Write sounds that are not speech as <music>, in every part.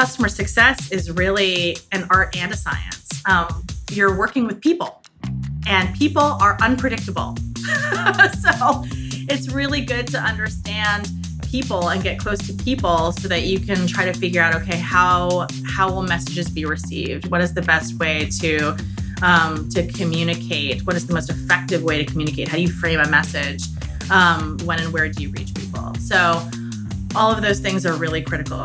customer success is really an art and a science. Um, you're working with people, and people are unpredictable. <laughs> so it's really good to understand people and get close to people so that you can try to figure out okay how how will messages be received? What is the best way to um, to communicate? What is the most effective way to communicate? How do you frame a message um, when and where do you reach people? So all of those things are really critical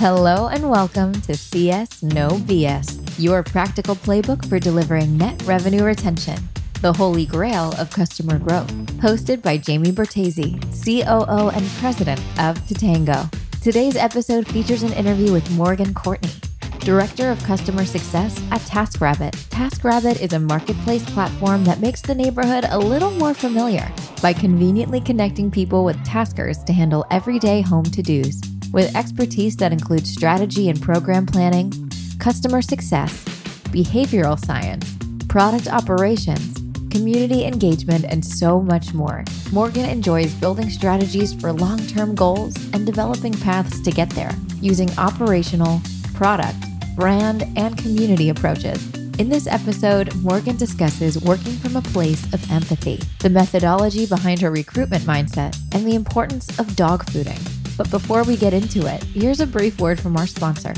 hello and welcome to cs no bs your practical playbook for delivering net revenue retention the Holy Grail of Customer Growth, hosted by Jamie Bertasi, COO and President of Totango. Today's episode features an interview with Morgan Courtney, Director of Customer Success at TaskRabbit. TaskRabbit is a marketplace platform that makes the neighborhood a little more familiar by conveniently connecting people with taskers to handle everyday home to dos. With expertise that includes strategy and program planning, customer success, behavioral science, product operations, community engagement, and so much more. Morgan enjoys building strategies for long term goals and developing paths to get there using operational, product, brand, and community approaches. In this episode, Morgan discusses working from a place of empathy, the methodology behind her recruitment mindset, and the importance of dog fooding. But before we get into it, here's a brief word from our sponsor.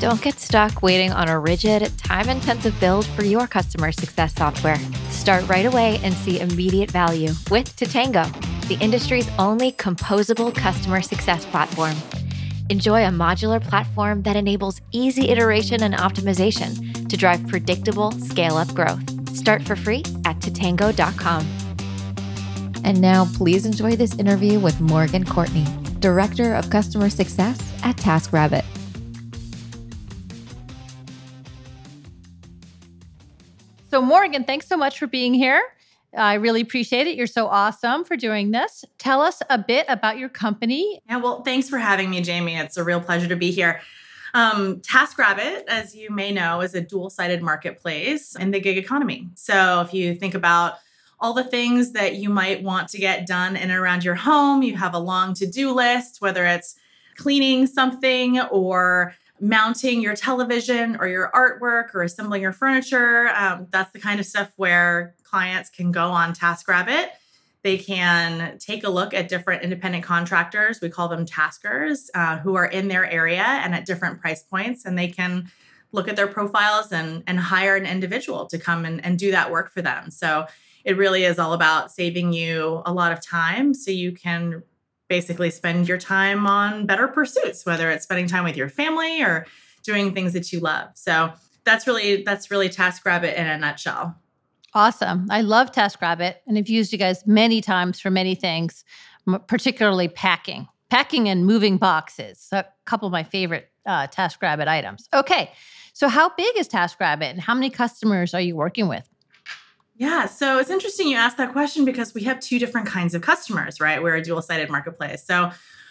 Don't get stuck waiting on a rigid, time intensive build for your customer success software. Start right away and see immediate value with Totango, the industry's only composable customer success platform. Enjoy a modular platform that enables easy iteration and optimization to drive predictable scale up growth. Start for free at totango.com. And now, please enjoy this interview with Morgan Courtney, Director of Customer Success at TaskRabbit. So, Morgan, thanks so much for being here. I really appreciate it. You're so awesome for doing this. Tell us a bit about your company. Yeah, well, thanks for having me, Jamie. It's a real pleasure to be here. Um, TaskRabbit, as you may know, is a dual sided marketplace in the gig economy. So, if you think about all the things that you might want to get done in and around your home, you have a long to do list, whether it's cleaning something or mounting your television or your artwork or assembling your furniture. Um, that's the kind of stuff where clients can go on TaskRabbit. They can take a look at different independent contractors. We call them taskers uh, who are in their area and at different price points, and they can look at their profiles and, and hire an individual to come and, and do that work for them. So it really is all about saving you a lot of time so you can basically spend your time on better pursuits, whether it's spending time with your family or doing things that you love. So that's really that's really task TaskRabbit in a nutshell. Awesome. I love task TaskRabbit and I've used you guys many times for many things, particularly packing, packing and moving boxes. A couple of my favorite uh, TaskRabbit items. Okay. So how big is task TaskRabbit and how many customers are you working with? Yeah, so it's interesting you asked that question because we have two different kinds of customers, right? We're a dual sided marketplace. So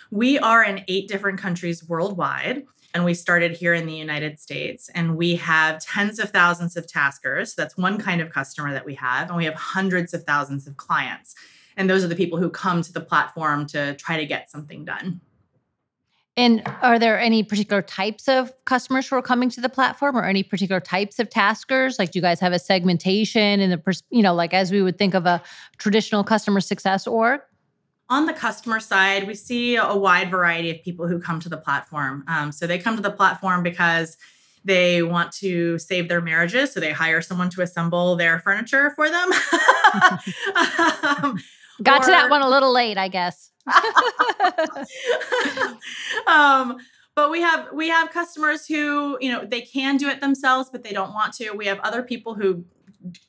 we are in eight different countries worldwide. And we started here in the United States, and we have tens of thousands of taskers. So that's one kind of customer that we have. And we have hundreds of thousands of clients. And those are the people who come to the platform to try to get something done. And are there any particular types of customers who are coming to the platform or any particular types of taskers? Like, do you guys have a segmentation in the, you know, like as we would think of a traditional customer success org? On the customer side, we see a wide variety of people who come to the platform. Um, so they come to the platform because they want to save their marriages. So they hire someone to assemble their furniture for them. um, <laughs> Got or, to that one a little late, I guess. <laughs> um, but we have we have customers who you know they can do it themselves but they don't want to. We have other people who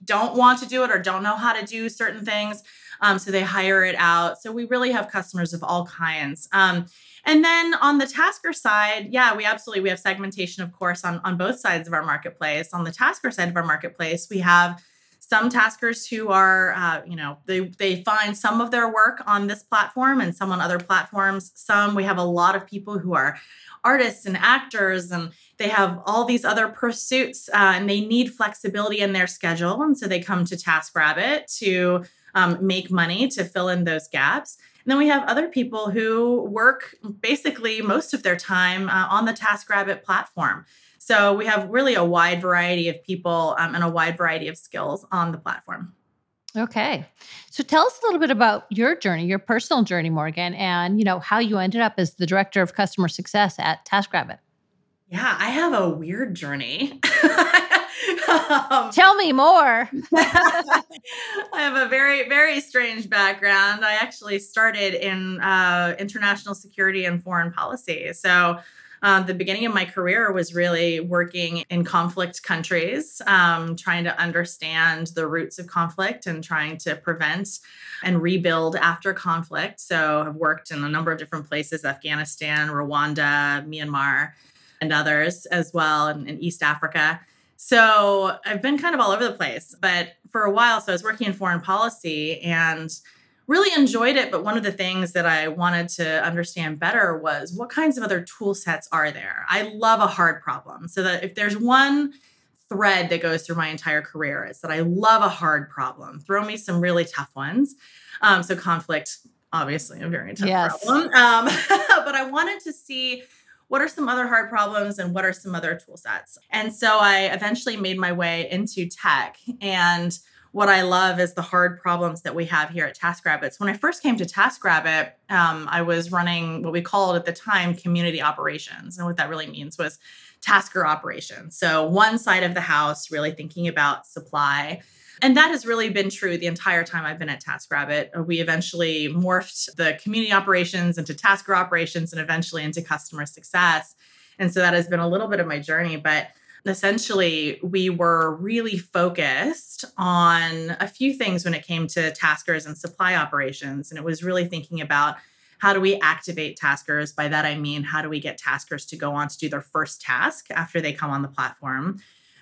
don't want to do it or don't know how to do certain things um, so they hire it out. So we really have customers of all kinds. Um, and then on the tasker side yeah we absolutely we have segmentation of course on, on both sides of our marketplace. On the tasker side of our marketplace we have some taskers who are uh, you know they they find some of their work on this platform and some on other platforms some we have a lot of people who are artists and actors and they have all these other pursuits uh, and they need flexibility in their schedule and so they come to taskrabbit to um, make money to fill in those gaps and then we have other people who work basically most of their time uh, on the TaskRabbit platform. So we have really a wide variety of people um, and a wide variety of skills on the platform. Okay. So tell us a little bit about your journey, your personal journey, Morgan, and you know how you ended up as the director of customer success at TaskRabbit. Yeah, I have a weird journey. <laughs> um, Tell me more. <laughs> I have a very, very strange background. I actually started in uh, international security and foreign policy. So, uh, the beginning of my career was really working in conflict countries, um, trying to understand the roots of conflict and trying to prevent and rebuild after conflict. So, I've worked in a number of different places Afghanistan, Rwanda, Myanmar, and others as well, in East Africa. So I've been kind of all over the place, but for a while, so I was working in foreign policy and really enjoyed it. But one of the things that I wanted to understand better was what kinds of other tool sets are there? I love a hard problem. So that if there's one thread that goes through my entire career, it's that I love a hard problem. Throw me some really tough ones. Um, so conflict, obviously, a very tough yes. problem. Um, <laughs> but I wanted to see what are some other hard problems and what are some other tool sets? And so I eventually made my way into tech. And what I love is the hard problems that we have here at TaskRabbit. So when I first came to TaskRabbit, um, I was running what we called at the time community operations. And what that really means was tasker operations. So one side of the house, really thinking about supply and that has really been true the entire time I've been at TaskRabbit. Uh, we eventually morphed the community operations into tasker operations and eventually into customer success. And so that has been a little bit of my journey. But essentially, we were really focused on a few things when it came to taskers and supply operations. And it was really thinking about how do we activate taskers? By that, I mean, how do we get taskers to go on to do their first task after they come on the platform?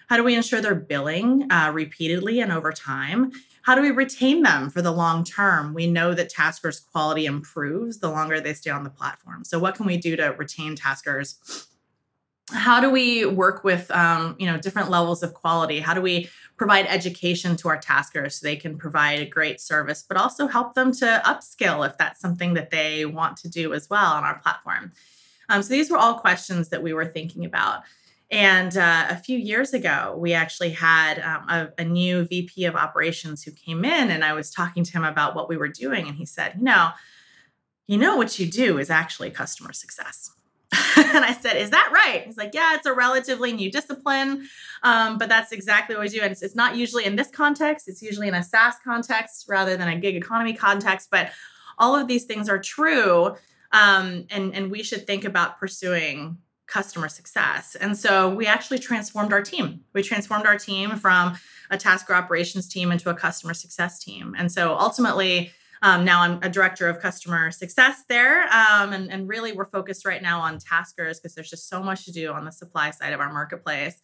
How do we ensure they're billing uh, repeatedly and over time? How do we retain them for the long term? We know that taskers' quality improves the longer they stay on the platform. So, what can we do to retain taskers? How do we work with um, you know different levels of quality? How do we provide education to our taskers so they can provide a great service, but also help them to upskill if that's something that they want to do as well on our platform? Um, so these were all questions that we were thinking about. And uh, a few years ago, we actually had um, a, a, new VP of operations who came in, and I was talking to him about what we were doing. And he said, You know, you know, what you do is actually customer success. <laughs> and I said, Is that right? He's like, Yeah, it's a relatively new discipline, um, but that's exactly what we do. And it's, it's not usually in this context, it's usually in a SaaS context rather than a gig economy context. But all of these things are true. Um, and, and we should think about pursuing customer success. And so we actually transformed our team. We transformed our team from a tasker operations team into a customer success team. And so ultimately, um, now I'm a director of customer success there. Um, and, and really, we're focused right now on taskers because there's just so much to do on the supply side of our marketplace.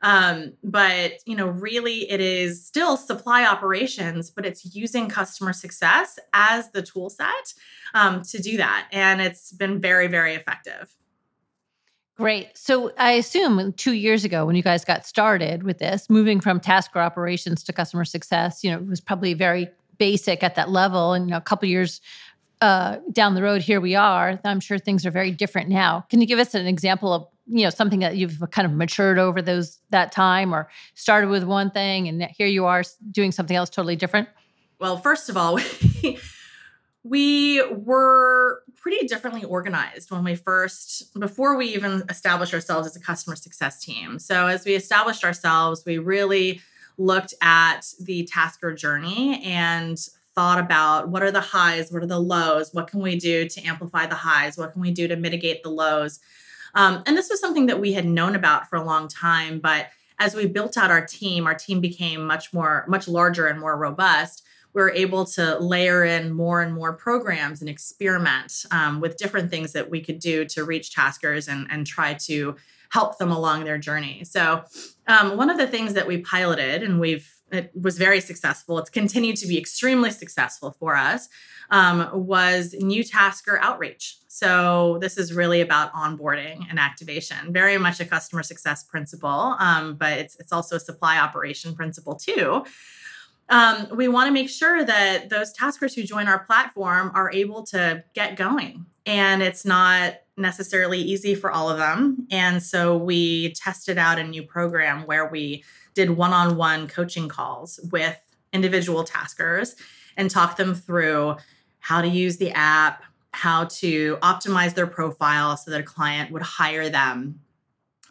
Um, but you know, really, it is still supply operations, but it's using customer success as the tool set um, to do that, and it's been very, very effective. Great. So I assume two years ago, when you guys got started with this, moving from tasker operations to customer success, you know, it was probably very basic at that level. And you know, a couple years uh, down the road, here we are. I'm sure things are very different now. Can you give us an example of you know something that you've kind of matured over those that time, or started with one thing and here you are doing something else totally different? Well, first of all. <laughs> we were pretty differently organized when we first before we even established ourselves as a customer success team so as we established ourselves we really looked at the tasker journey and thought about what are the highs what are the lows what can we do to amplify the highs what can we do to mitigate the lows? Um, and this was something that we had known about for a long time but as we built out our team our team became much more much larger and more robust. We were able to layer in more and more programs and experiment um, with different things that we could do to reach taskers and, and try to help them along their journey. So, um, one of the things that we piloted and we've it was very successful. It's continued to be extremely successful for us. Um, was new tasker outreach. So this is really about onboarding and activation. Very much a customer success principle, um, but it's it's also a supply operation principle too. um, we want to make sure that those taskers who join our platform are able to get going. And it's not necessarily easy for all of them. And so we tested out a new program where we did one on one coaching calls with individual taskers and talked them through how to use the app, how to optimize their profile so that a client would hire them,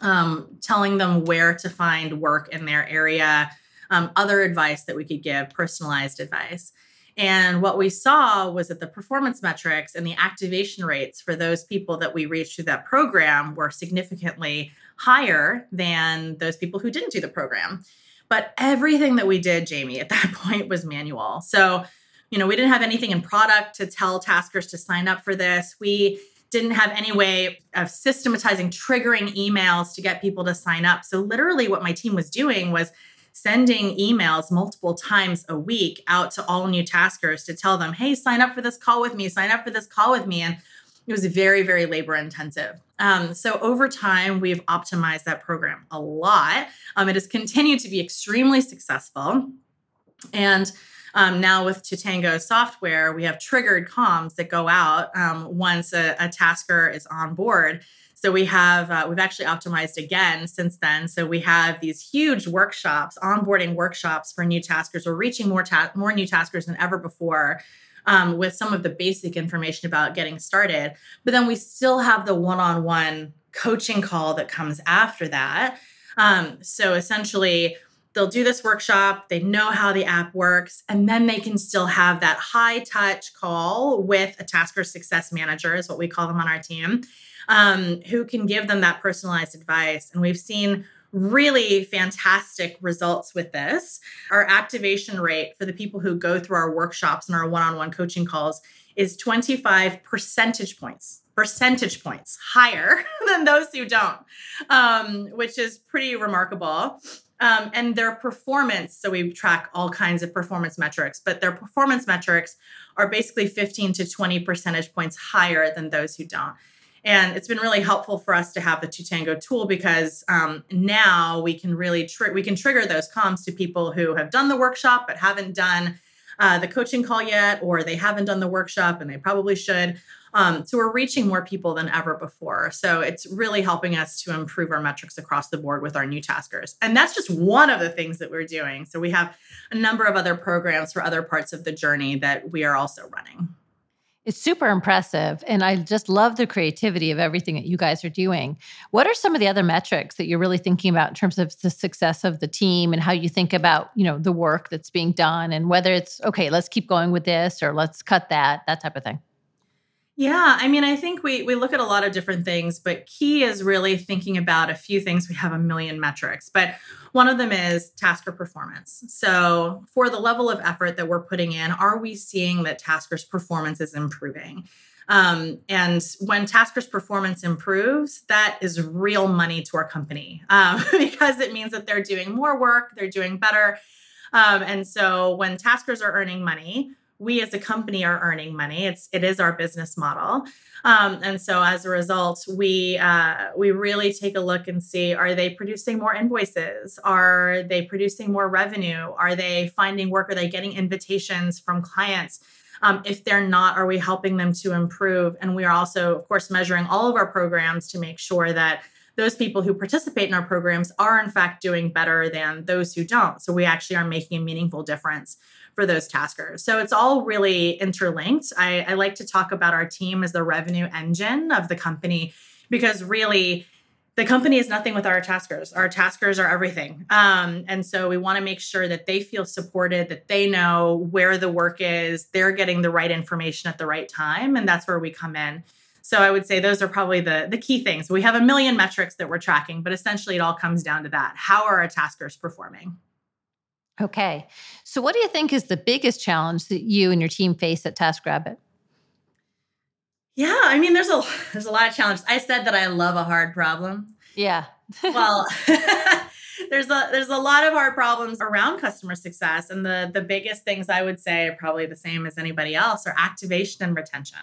um, telling them where to find work in their area um, other advice that we could give, personalized advice. And what we saw was that the performance metrics and the activation rates for those people that we reached through that program were significantly higher than those people who didn't do the program. But everything that we did, Jamie, at <laughs> that point was manual. So, you know, we didn't have anything in product to tell taskers to sign up for this. We didn't have any way of systematizing triggering emails to get people to sign up. So, literally, what my team was doing was sending emails multiple times a week out to all new taskers to tell them, hey, sign up for this call with me, sign up for this call with me. And it was very, very labor intensive. Um, so over time, we've optimized that program a lot. Um, it has continued to be extremely successful. And um, now with Totango software, we have triggered comms that go out um, once a, a tasker is on board so we have uh, we've actually optimized again since then. So we have these huge workshops, onboarding workshops for new taskers. We're reaching more ta- more new taskers than ever before. Um, with some of the basic information about getting started. But then we still have the one on one coaching call that comes after that. Um, so essentially, they'll do this workshop, they know how the app works, and then they can still have that high touch call with a tasker success manager, is what we call them on our team um, who can give them that personalized advice. And we've seen really fantastic results with this. Our activation rate for the people who go through our workshops and our one on one coaching calls is 25 percentage points percentage points higher <laughs> than those who don't, um, which is pretty remarkable. Um, and their performance, so we track all kinds of performance metrics, but their performance metrics are basically 15 to 20 percentage points higher than those who don't. And it's been really helpful for us to have the Totango tool because um, now we can really tri- we can trigger those comms to people who have done the workshop but haven't done uh, the coaching call yet, or they haven't done the workshop and they probably should. Um, so we're reaching more people than ever before. So it's really helping us to improve our metrics across the board with our new taskers. And that's just one of the things that we're doing. So we have a number of other programs for other parts of the journey that we are also running. It's super impressive. And I just love the creativity of everything that you guys are doing. What are some of the other metrics that you're really thinking about in terms of the success of the team and how you think about, you know, the work that's being done and whether it's okay, let's keep going with this or let's cut that, that type of thing? Yeah, I mean, I think we we look at a lot of different things, but key is really thinking about a few things. We have a million metrics, but one of them is tasker performance. So, for the level of effort that we're putting in, are we seeing that taskers' performance is improving? Um, and when taskers' performance improves, that is real money to our company um, <laughs> because it means that they're doing more work, they're doing better. Um, and so, when taskers are earning money, we as a company are earning money. It's it is our business model, um, and so as a result, we uh, we really take a look and see: Are they producing more invoices? Are they producing more revenue? Are they finding work? Are they getting invitations from clients? Um, if they're not, are we helping them to improve? And we are also, of course, measuring all of our programs to make sure that those people who participate in our programs are in fact doing better than those who don't. So we actually are making a meaningful difference for those taskers. So it's all really interlinked. I, I like to talk about our team as the revenue engine of the company because really the company is nothing without our taskers. Our taskers are everything. Um, and so we want to make sure that they feel supported, that they know where the work is, they're getting the right information at the right time. And that's where we come in. So I would say those are probably the, the key things. We have a million metrics that we're tracking, but essentially it all comes down to that. How are our taskers performing? Okay. So, what do you think is the biggest challenge that you and your team face at TaskRabbit? Yeah, I mean, there's a <laughs> there's a lot of challenges. I said that I love a hard problem. Yeah. well, <laughs> <laughs> there's a there's a lot of hard problems around customer success, and the the biggest things I would say are probably the same as anybody else are activation and retention.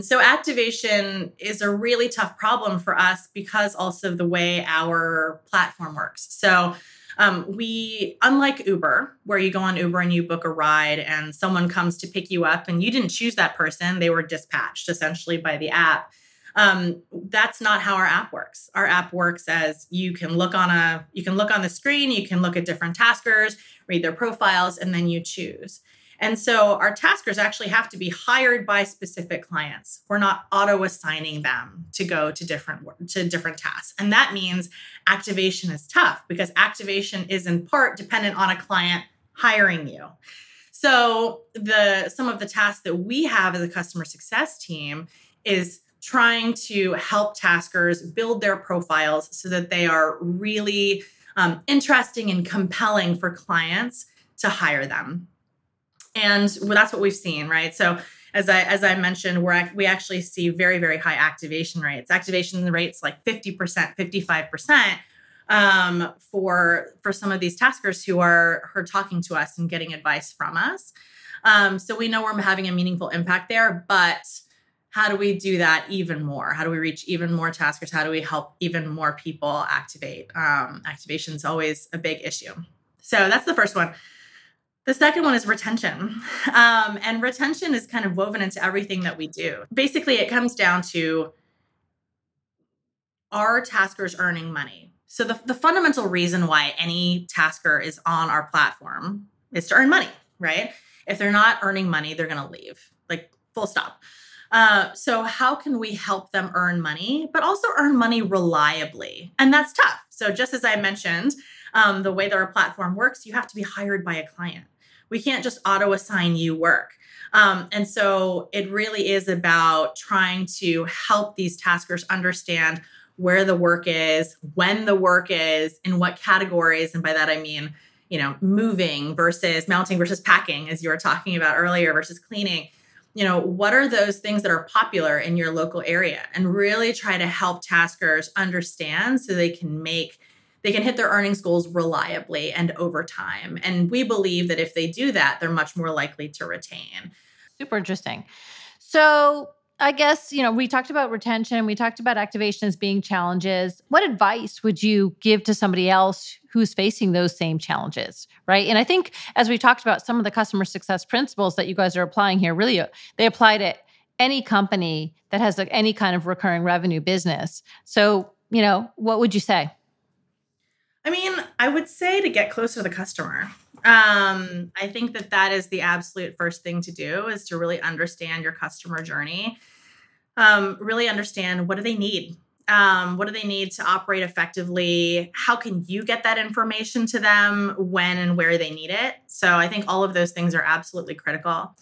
So activation is a really tough problem for us because also the way our platform works. So Um, we, unlike Uber, where you go on Uber and you book a ride and someone comes to pick you up and you didn't choose that person, they were dispatched essentially by the app. Um, that's not how our app works. Our app works as you can look on a you can look on the screen, you can look at different taskers, read their profiles, and then you choose. And so our taskers actually have to be hired by specific clients. We're not auto assigning them to go to different to different tasks. And that means activation is tough because activation is in part dependent on a client hiring you. So the some of the tasks that we have as a customer success team is trying to help taskers build their profiles so that they are really um, interesting and compelling for clients to hire them and well, that's what we've seen right? So as i as i mentioned we're we actually see very very high activation rates. Activation rates like 50% 55% um, for for some of these taskers who are are talking to us and getting advice from us. Um, so we know we're having a meaningful impact there but how do we do that even more? How do we reach even more taskers? How do we help even more people activate? Um, activation is always a big issue. So that's the first one the second one is retention. Um, and retention is kind of woven into everything that we do. Basically, it comes down to are taskers earning money? So, the, the fundamental reason why any tasker is on our platform is to earn money, right? If they're not earning money, they're going to leave, like full stop. Uh, so, how can we help them earn money, but also earn money reliably? And that's tough. So, just as I mentioned, um, the way that our platform works, you have to be hired by a client. We can't just auto assign you work. Um, and so it really is about trying to help these taskers understand where the work is, when the work is, in what categories. And by that, I mean, you know, moving versus mounting versus packing, as you were talking about earlier, versus cleaning. You know, what are those things that are popular in your local area? And really try to help taskers understand so they can make they can hit their earnings goals reliably and over time. And we believe that if they do that, they're much more likely to retain. Super interesting. So, I guess, you know, we talked about retention, we talked about activations being challenges. What advice would you give to somebody else who's facing those same challenges, right? And I think as we talked about some of the customer success principles that you guys are applying here, really they apply to any company that has like any kind of recurring revenue business. So, you know, what would you say? I mean, I would say to get closer to the customer. Um, I think that that is the absolute first thing to do is to really understand your customer journey. Um, really understand what do they need? Um, what do they need to operate effectively? How can you get that information to them when and where they need it? So I think all of those things are absolutely critical.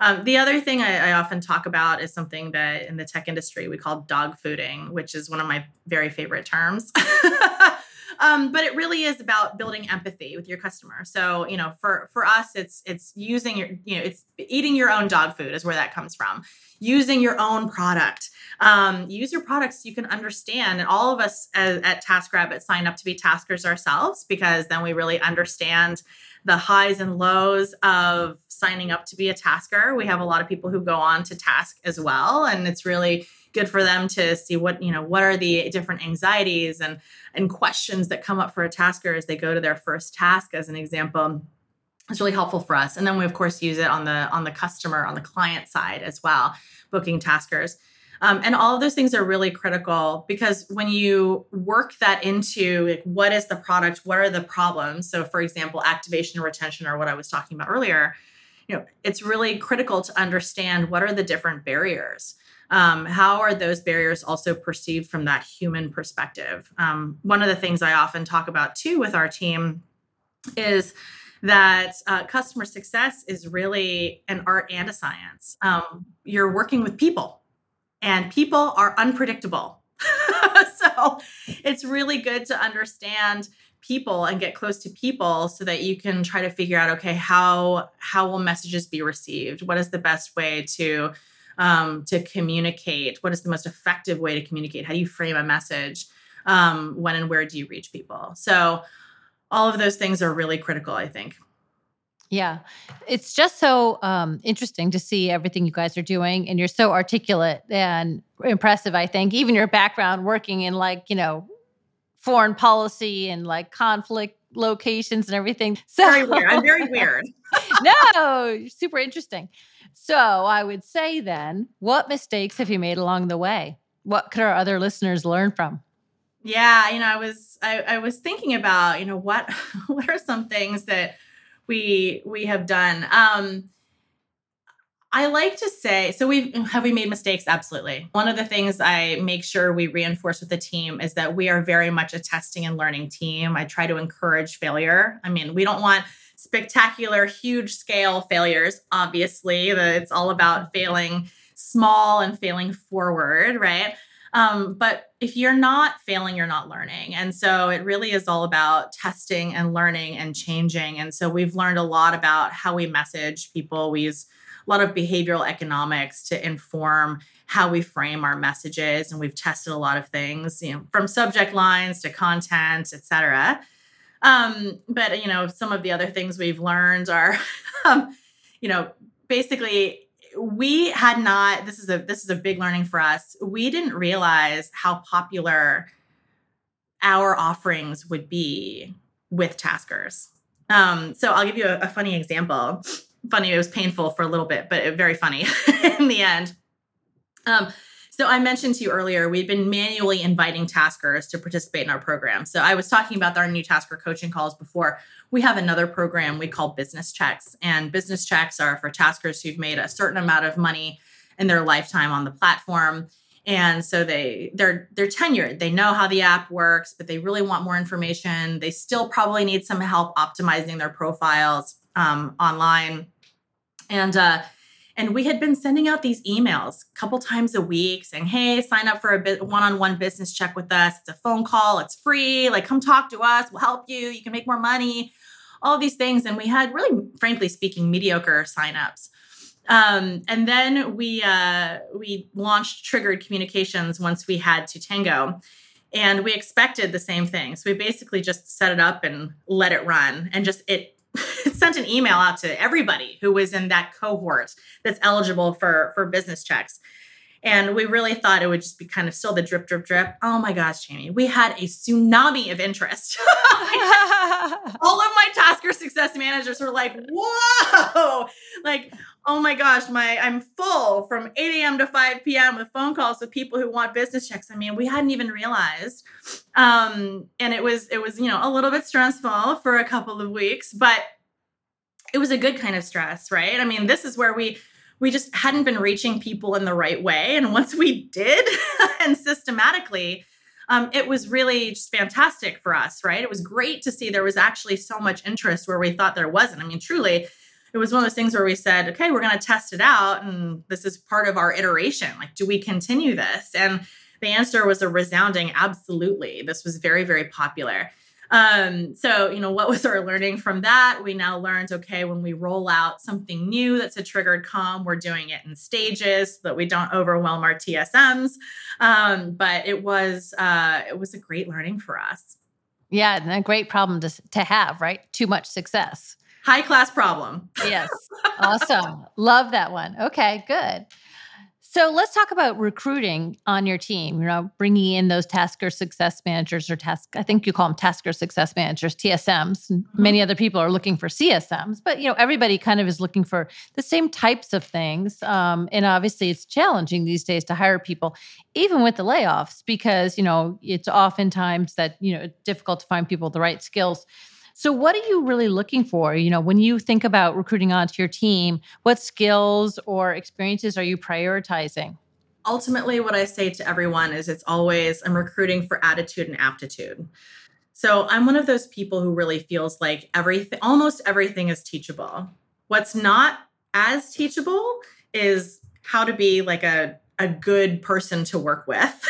Um, the other thing I, I, often talk about is something that in the tech industry we call dog fooding, which is one of my very favorite terms. <laughs> um, but it really is about building empathy with your customer. So you know, for for us, it's it's using your you know it's eating your own dog food is where that comes from. Using your own product. Um, use your products you can understand, and all of us as, at TaskRabbit sign up to be taskers ourselves because then we really understand the highs and lows of signing up to be a tasker. We have a lot of people who go on to task as well, and it's really good for them to see what you know what are the different anxieties and and questions that come up for a tasker as they go to their first task as an example. It's really helpful for us. And then we of course use it on the on the customer on the client side as well booking taskers. Um, and all of those things are really critical because when you work that into like, what is the product what are the problems? So for example activation and retention are what i was talking about earlier you know it's really critical to understand what are the different barriers um, how are those barriers also perceived from that human perspective? Um, one of the things I often talk about too with our team is that uh, customer success is really an art and a science. Um, you're working with people, and people are unpredictable. <laughs> so it's really good to understand people and get close to people so that you can try to figure out okay how how will messages be received what is the best way to um, to communicate? What is the most effective way to communicate? How do you frame a message? Um, when and where do you reach people? So, all of those things are really critical, I think. Yeah. It's just so um, interesting to see everything you guys are doing. And you're so articulate and impressive, I think. Even your background working in like, you know, foreign policy and like conflict locations and everything. So very weird. I'm very weird. <laughs> no, super interesting. So I would say then, what mistakes have you made along the way? What could our other listeners learn from? Yeah, you know, I was I, I was thinking about, you know, what <laughs> what are some things that we we have done. Um I like to say, so we have we made mistakes? Absolutely. One of the things I make sure we reinforce with the team is that we are very much a testing and learning team. I try to encourage failure. I mean, we don't want spectacular, huge scale failures. Obviously, it's all about failing small and failing forward, right? Um, but if you're not failing, you're not learning. And so it really is all about testing and learning and changing. And so we've learned a lot about how we message people. We use a lot of behavioral economics to inform how we frame our messages and we've tested a lot of things you know from subject lines to content et cetera um, but you know some of the other things we've learned are <laughs> um, you know basically we had not this is a this is a big learning for us we didn't realize how popular our offerings would be with taskers um, so i'll give you a, a funny example funny. It was painful for a little bit, but very funny <laughs> in the end. Um, so I mentioned to you earlier, we've been manually inviting taskers to participate in our program. So I was talking about our new tasker coaching calls before. We have another program we call business checks, and business checks are for taskers who've made a certain amount of money in their lifetime on the platform. And so they they're they're tenured. They know how the app works, but they really want more information. They still probably need some help optimizing their profiles um, online and uh, and we had been sending out these emails a couple times a week saying, "Hey, sign up for a one-on-one business check with us. It's a phone call. It's free. Like, come talk to us. We'll help you. You can make more money." All these things, and we had really, frankly speaking, mediocre signups. Um, and then we uh, we launched triggered communications once we had Totango and we expected the same thing. So we basically just set it up and let it run, and just it <laughs> sent an email out to everybody who was in that cohort that's eligible for for business checks. And we really thought it would just be kind of still the drip, drip, drip. Oh my gosh, Jamie, we had a tsunami of interest. <laughs> All of my Tasker success managers were like, whoa, like, oh my gosh, my I'm full from 8 a.m. to 5 p.m. with phone calls with people who want business checks. I mean, we hadn't even realized. Um, and it was, it was, you know, a little bit stressful for a couple of weeks, but it was a good kind of stress, right? I mean, this is where we we just hadn't been reaching people in the right way. And once we did <laughs> and systematically, um, it was really just fantastic for us, right? It was great to see there was actually so much interest where we thought there wasn't. I mean, truly, it was one of those things where we said, okay, we're going to test it out. And this is part of our iteration. Like, do we continue this? And the answer was a resounding absolutely. This was very, very popular. Um, so, you know, what was our learning from that? We now learned okay, when we roll out something new that's a triggered com, we're doing it in stages so that we don't overwhelm our TSMs. Um, but it was uh, it was a great learning for us. Yeah, and a great problem to, to have, right? Too much success. High class problem. yes. <laughs> Awesome. Love that one. Okay, good. So let's talk about recruiting on your team. You know, bringing in those Tasker Success Managers or task. I think you call them Tasker Success Managers, TSMs. Mm-hmm. Many other people are looking for CSMs, but you know, everybody kind of is looking for the same types of things. Um, and obviously, it's challenging these days to hire people, even with the layoffs, because you know it's oftentimes that you know it's difficult to find people with the right skills. So, what are you really looking for? You know, when you think about recruiting onto your team, what skills or experiences are you prioritizing? Ultimately, what I say to everyone is it's always I'm recruiting for attitude and aptitude. So, I'm one of those people who really feels like everything, almost everything is teachable. What's not as teachable is how to be like a, a good person to work with.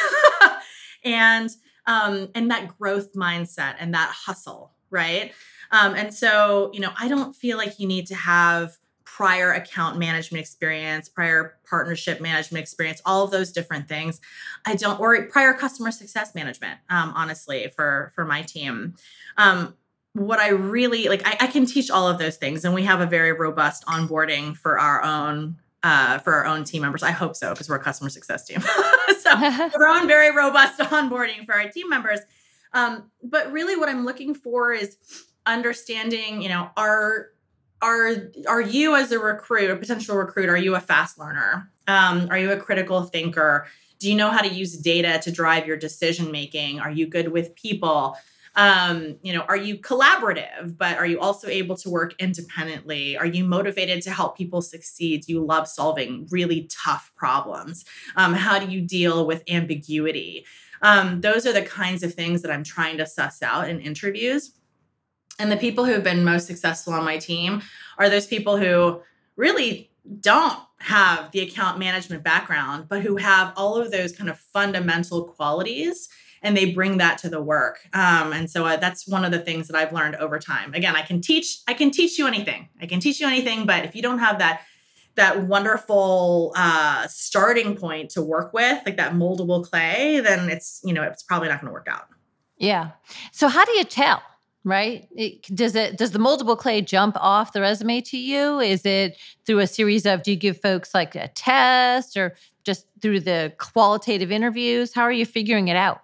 <laughs> and um, and that growth mindset and that hustle right? Um, and so, you know, I don't feel like you need to have prior account management experience, prior partnership management experience, all of those different things. I don't, or prior customer success management, um, honestly, for for my team. Um, what I really like, I, I can teach all of those things, and we have a very robust onboarding for our own uh, for our own team members. I hope so because we're a customer success team. <laughs> so <laughs> we're on very robust onboarding for our team members. Um, but really, what I'm looking for is understanding, you know, are are are you as a recruit, a potential recruit, are you a fast learner? Um, are you a critical thinker? Do you know how to use data to drive your decision making? Are you good with people? Um, you know, are you collaborative, but are you also able to work independently? Are you motivated to help people succeed? Do you love solving really tough problems? Um, how do you deal with ambiguity? Um, those are the kinds of things that I'm trying to suss out in interviews. And the people who have been most successful on my team are those people who really don't have the account management background, but who have all of those kind of fundamental qualities and they bring that to the work. Um, and so uh, that's one of the things that I've learned over time. Again, I can teach, I can teach you anything. I can teach you anything, but if you don't have that that wonderful uh, starting point to work with, like that moldable clay, then it's you know it's probably not going to work out. Yeah. So how do you tell? Right? It, does it does the moldable clay jump off the resume to you? Is it through a series of do you give folks like a test or just through the qualitative interviews? How are you figuring it out?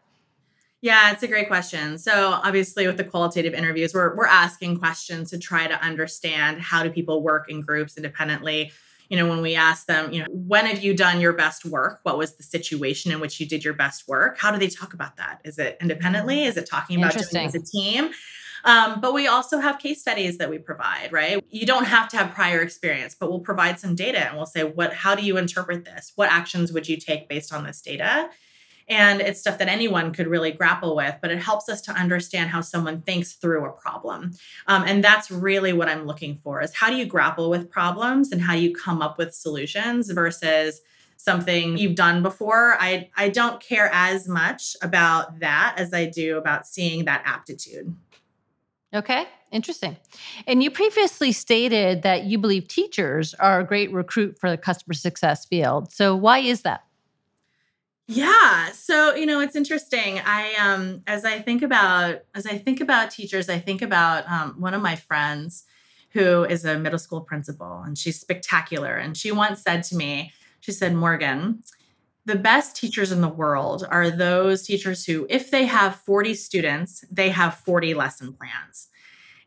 Yeah, it's a great question. So obviously with the qualitative interviews, we're we're asking questions to try to understand how do people work in groups independently you know, when we ask them, you know, when have you done your best work? What was the situation in which you did your best work? How do they talk about that? Is it independently? Is it talking about doing as a team? Um, but we also have case studies that we provide, right? You don't have to have prior experience, but we'll provide some data and we'll say, what, how do you interpret this? What actions would you take based on this data? And it's stuff that anyone could really grapple with, but it helps us to understand how someone thinks through a problem. Um, and that's really what I'm looking for is how do you grapple with problems and how do you come up with solutions versus something you've done before. I, I don't care as much about that as I do about seeing that aptitude. Okay, interesting. And you previously stated that you believe teachers are a great recruit for the customer success field. So why is that? Yeah. So, you know, it's interesting. I um as I think about as I think about teachers, I think about um, one of my friends who is a middle school principal and she's spectacular and she once said to me, she said, "Morgan, the best teachers in the world are those teachers who if they have 40 students, they have 40 lesson plans."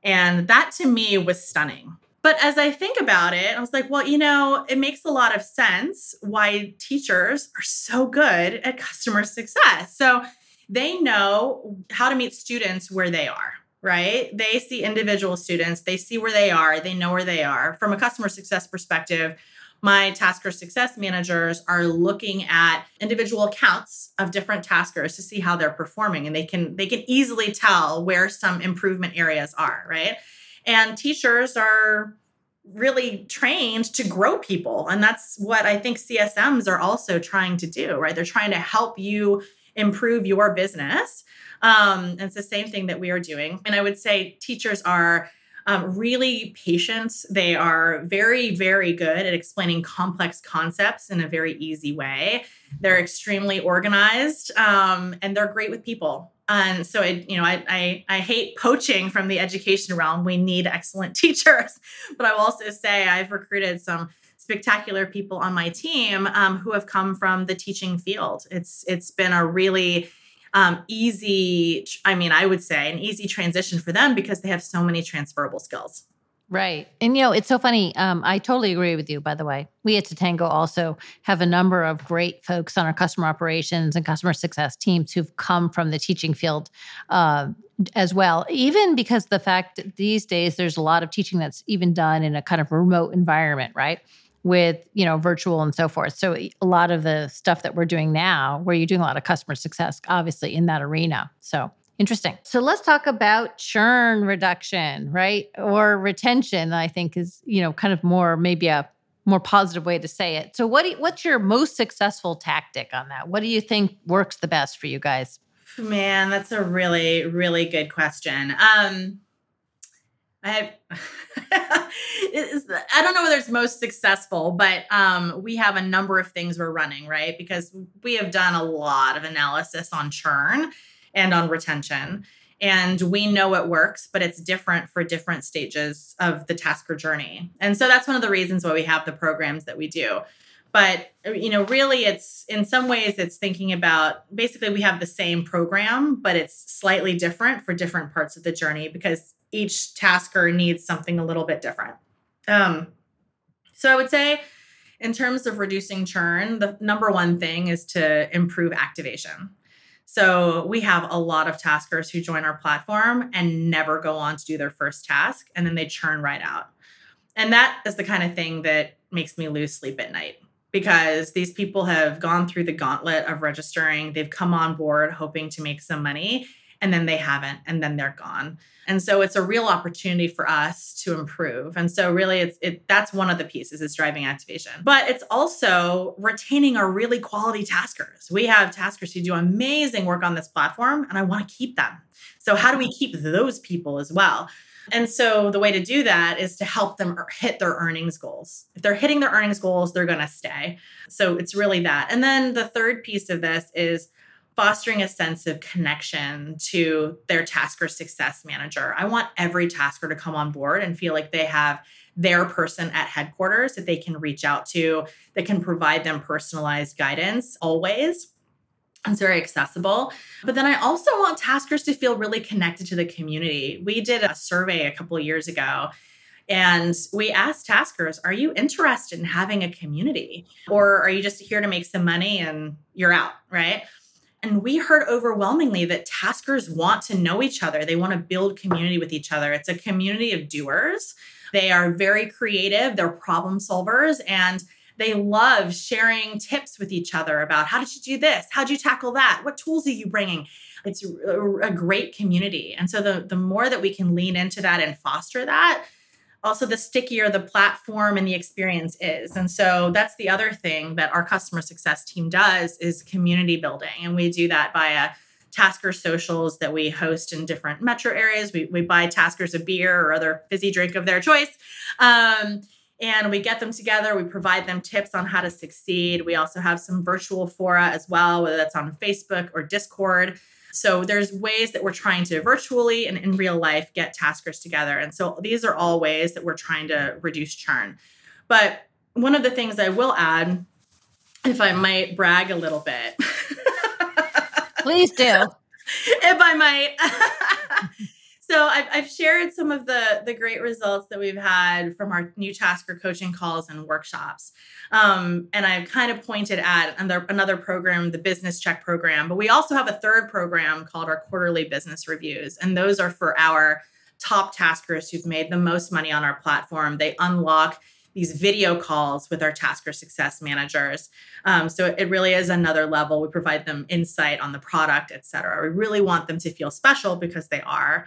And that to me was stunning but as I think about it, I was like, well, you know, it makes a lot of sense why teachers are so good at customer success. So they know how to meet students where they are, right? They see individual students, they see where they are, they know where they are. From a customer success perspective, my tasker success managers are looking at individual accounts of different taskers to see how they're performing and they can they can easily tell where some improvement areas are, right? And teachers are really trained to grow people. And that's what I think CSMs are also trying to do, right? They're trying to help you improve your business. Um, and it's the same thing that we are doing. And I would say teachers are um, really patient. They are very, very good at explaining complex concepts in a very easy way. They're extremely organized um, and they're great with people. And so, I, you know, I, I, I hate poaching from the education realm. We need excellent <laughs> teachers, but I will also say I've recruited some spectacular people on my team um, who have come from the teaching field. It's it's been a really um, easy, I mean, I would say an easy transition for them because they have so many transferable skills. Right. And, you know, it's so funny. Um, I totally agree with you, by the way. We at Totango also have a number of great folks on our customer operations and customer success teams who've come from the teaching field uh, as well. Even because the fact these days there's a lot of teaching that's even done in a kind of remote environment, right? with you know virtual and so forth so a lot of the stuff that we're doing now where you're doing a lot of customer success obviously in that arena so interesting. So let's talk about churn reduction right? Or retention i think is you know kind of more maybe a more positive way to say it. So what you, what's your most successful tactic on that? What do you think works the best for you guys? Man that's a really really good question. Um I <laughs> I don't know whether it's most successful, but um, we have a number of things we're running, right? Because we have done a lot of analysis on churn and on retention. And we know it works, but it's different for different stages of the tasker journey. And so that's one of the reasons why we have the programs that we do. But you know, really it's in some ways it's thinking about basically we have the same program, but it's slightly different for different parts of the journey because each tasker needs something a little bit different. Um, so I would say, in terms of reducing churn, the number one thing is to improve activation. So we have a lot of taskers who join our platform and never go on to do their first task, and then they churn right out. And that is the kind of thing that makes me lose sleep at night because these people have gone through the gauntlet of registering. They've come on board hoping to make some money, and then they haven't, and then they're gone. And so it's a real opportunity for us to improve. And so really it's it that's one of the pieces is driving activation. But it's also retaining our really quality taskers. We have taskers who do amazing work on this platform and I want to keep them. So how do we keep those people as well? And so the way to do that is to help them hit their earnings goals. If they're hitting their earnings goals, they're going to stay. So it's really that. And then the third piece of this is fostering a sense of connection to their tasker success manager. I want every tasker to come on board and feel like they have their person at headquarters that they can reach out to, that can provide them personalized guidance always. It's very accessible. But then I also want taskers to feel really connected to the community. We did a survey a couple years ago and we asked taskers, are you interested in having a community? Or are you just here to make some money and you're out, right? And we heard overwhelmingly that taskers want to know each other. They want to build community with each other. It's a community of doers. They are very creative, they're problem solvers, and they love sharing tips with each other about how did you do this? How'd you tackle that? What tools are you bringing? It's a, great community. And so the, the more that we can lean into that and foster that, also the stickier the platform and the experience is. And so that's the other thing that our customer success team does is community building. And we do that via tasker socials that we host in different metro areas. We, we buy taskers a beer or other fizzy drink of their choice um, and we get them together. We provide them tips on how to succeed. We also have some virtual fora as well whether that's on facebook or discord so there's ways that we're trying to virtually and in real life get taskers together. And so these are all ways that we're trying to reduce churn. But one of the things I will add, if I might brag a little bit. <laughs> Please do. if I might. <laughs> so I've, I've, shared some of the the great results that we've had from our new tasker coaching calls and workshops um, and i've kind of pointed at another, another program the business check program but we also have a third program called our quarterly business reviews and those are for our top taskers who've made the most money on our platform they unlock these video calls with our tasker success managers. Um, so it really is another level. We provide them insight on the product, et cetera. We really want them to feel special because they are.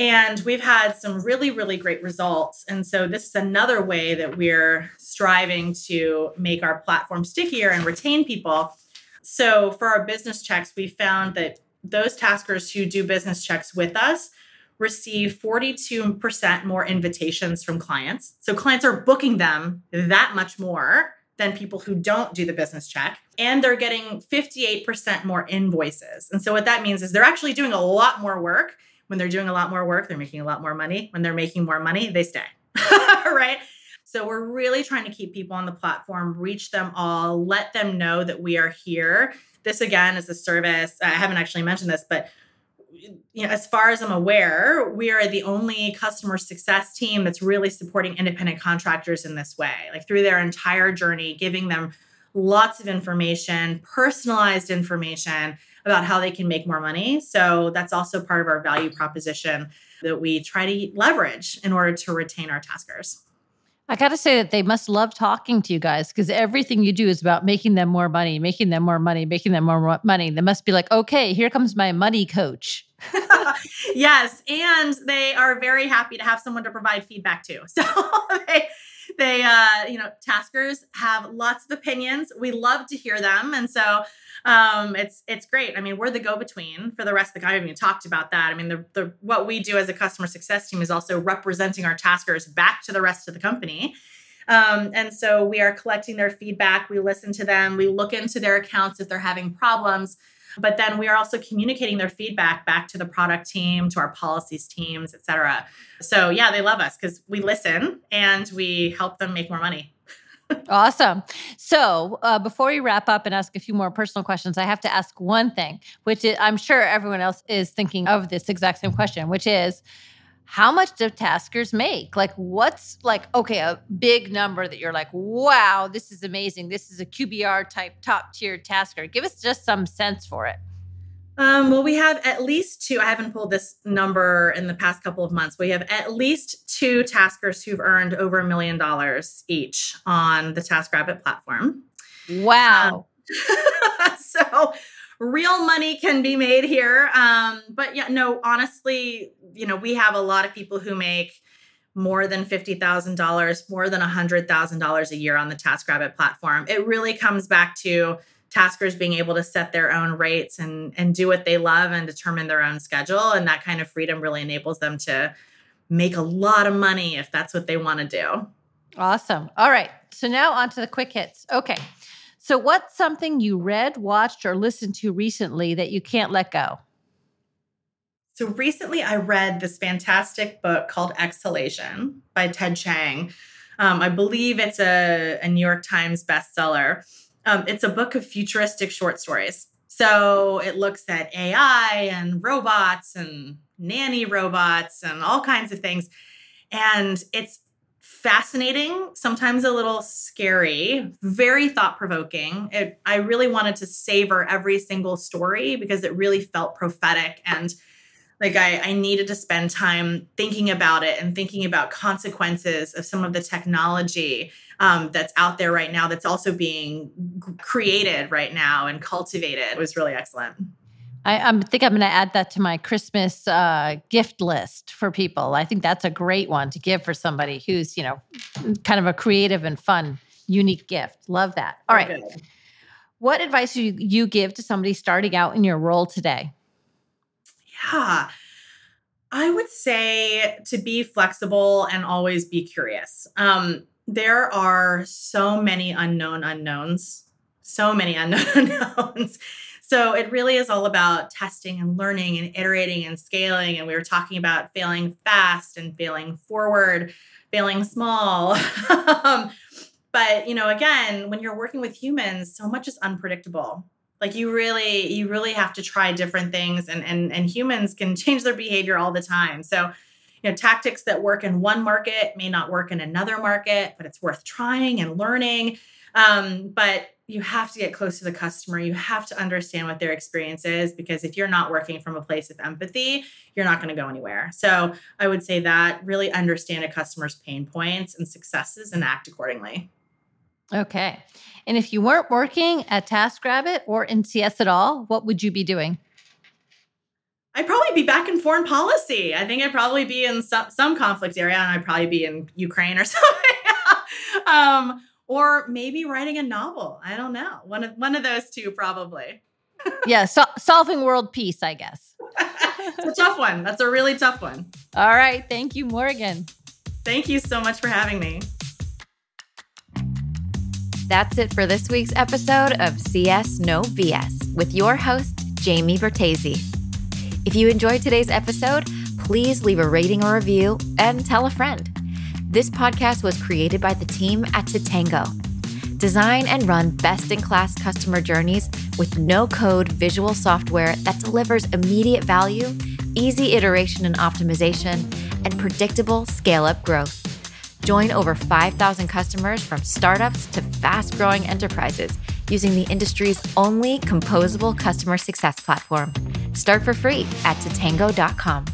And we've had some really, really great results. And so, this is another way that we're striving to make our platform stickier and retain people. So, for our business checks, we found that those taskers who do business checks with us receive 42% more invitations from clients. So, clients are booking them that much more than people who don't do the business check. And they're getting 58% more invoices. And so, what that means is they're actually doing a lot more work when they're doing a lot more work, they're making a lot more money. When they're making more money, they stay. <laughs> right? So we're really trying to keep people on the platform, reach them all, let them know that we are here. This again is a service. I haven't actually mentioned this, but you know, as far as I'm aware, we are the only customer success team that's really supporting independent contractors in this way, like through their entire journey, giving them lots of information, personalized information about how they can make more money. So that's also part of our value proposition that we try to leverage in order to retain our taskers. I got to say that they must love talking to you guys because everything you do is about making them more money, making them more money, making them more money. They must be like, okay, here comes my money coach. <laughs> yes. And they are very happy to have someone to provide feedback to. <laughs> So they, they uh, you know, taskers have lots of opinions. We love to hear them. And so um, it's it's great. I mean, we're the go-between for the rest of the. I haven't talked about that. I mean, the, the what we do as a customer success team is also representing our taskers back to the rest of the company. Um, and so we are collecting their feedback. We listen to them. We look into their accounts if they're having problems. But then we are also communicating their feedback back to the product team, to our policies teams, et cetera. So yeah, they love us because we listen and we help them make more money <laughs> awesome. So, uh, before we wrap up and ask a few more personal questions, I have to ask one thing, which is, I'm sure everyone else is thinking of this exact same question, which is how much do taskers make? Like, what's like, okay, a big number that you're like, wow, this is amazing. This is a QBR type top tier tasker. Give us just some sense for it. Um, well, we have at least two. I haven't pulled this number in the past couple of months. We have at least two taskers who've earned over a million dollars each on the TaskRabbit platform. Wow. Um, <laughs> so real money can be made here. Um, but yeah, no, honestly, you know, we have a lot of people who make more than $50,000, more than $100,000 a year on the TaskRabbit platform. It really comes back to taskers being able to set their own rates and and do what they love and determine their own schedule and that kind of freedom really enables them to make a lot of money if that's what they want to do. Awesome. All right. So now on to the quick hits. Okay. So, what's something you read, watched, or listened to recently that you can't let go? So, recently I read this fantastic book called Exhalation by Ted Chiang. Um, I believe it's a, a, New York Times bestseller. Um, it's a book of futuristic short stories. So, it looks at AI and robots and nanny robots and all kinds of things. And it's fascinating, sometimes a little scary, very thought provoking. I really wanted to savor every single story because it really felt prophetic and like I, I needed to spend time thinking about it and thinking about consequences of some of the technology um, that's out there right now that's also being created right now and cultivated it was really excellent I, I think I'm going to add that to my Christmas uh, gift list for people. I think that's a great one to give for somebody who's, you know, kind of a creative and fun, unique gift. Love that. All right. Okay. What advice do you, you give to somebody starting out in your role today? Yeah. I would say to be flexible and always be curious. Um, there are so many unknown unknowns, so many <laughs> unknown unknowns so it really is all about testing and learning and iterating and scaling. And we were talking about failing fast and failing forward, failing small. <laughs> um, but you know, again, when you're working with humans, so much is unpredictable. Like you really, you really have to try different things, and and and humans can <laughs> change their behavior all the time. So you know tactics that work in one market may not work in another market but it's worth trying and learning um, but you have to get close to the customer. You have to understand what their experience is because if you're not working from a place of empathy, you're not going to go anywhere. So I would say that really understand a customer's pain points and successes and act accordingly. Okay. And if you weren't working at TaskRabbit or in CS at all, what would you be doing? I'd probably be back in foreign policy. I think I'd probably be in some, some conflict area and I'd probably be in Ukraine or <laughs> something. um, or maybe writing a novel. I don't know. One of one of those two probably. <laughs> yeah, so, solving world peace, I guess. it's a tough one. That's a really tough one. All right, thank you, Morgan. Thank you so much for having me. That's it for this week's episode of CS No BS with your host, Jamie Bertasi. If you enjoyed today's episode, please leave a rating or review and tell a friend. This podcast was created by the team at Totango. Design and run best in class customer journeys with no code visual software that delivers immediate value, easy iteration and optimization, and predictable scale up growth. Join over 5,000 customers from startups to fast growing enterprises using the industry's only composable customer success platform. Start for free at totango.com.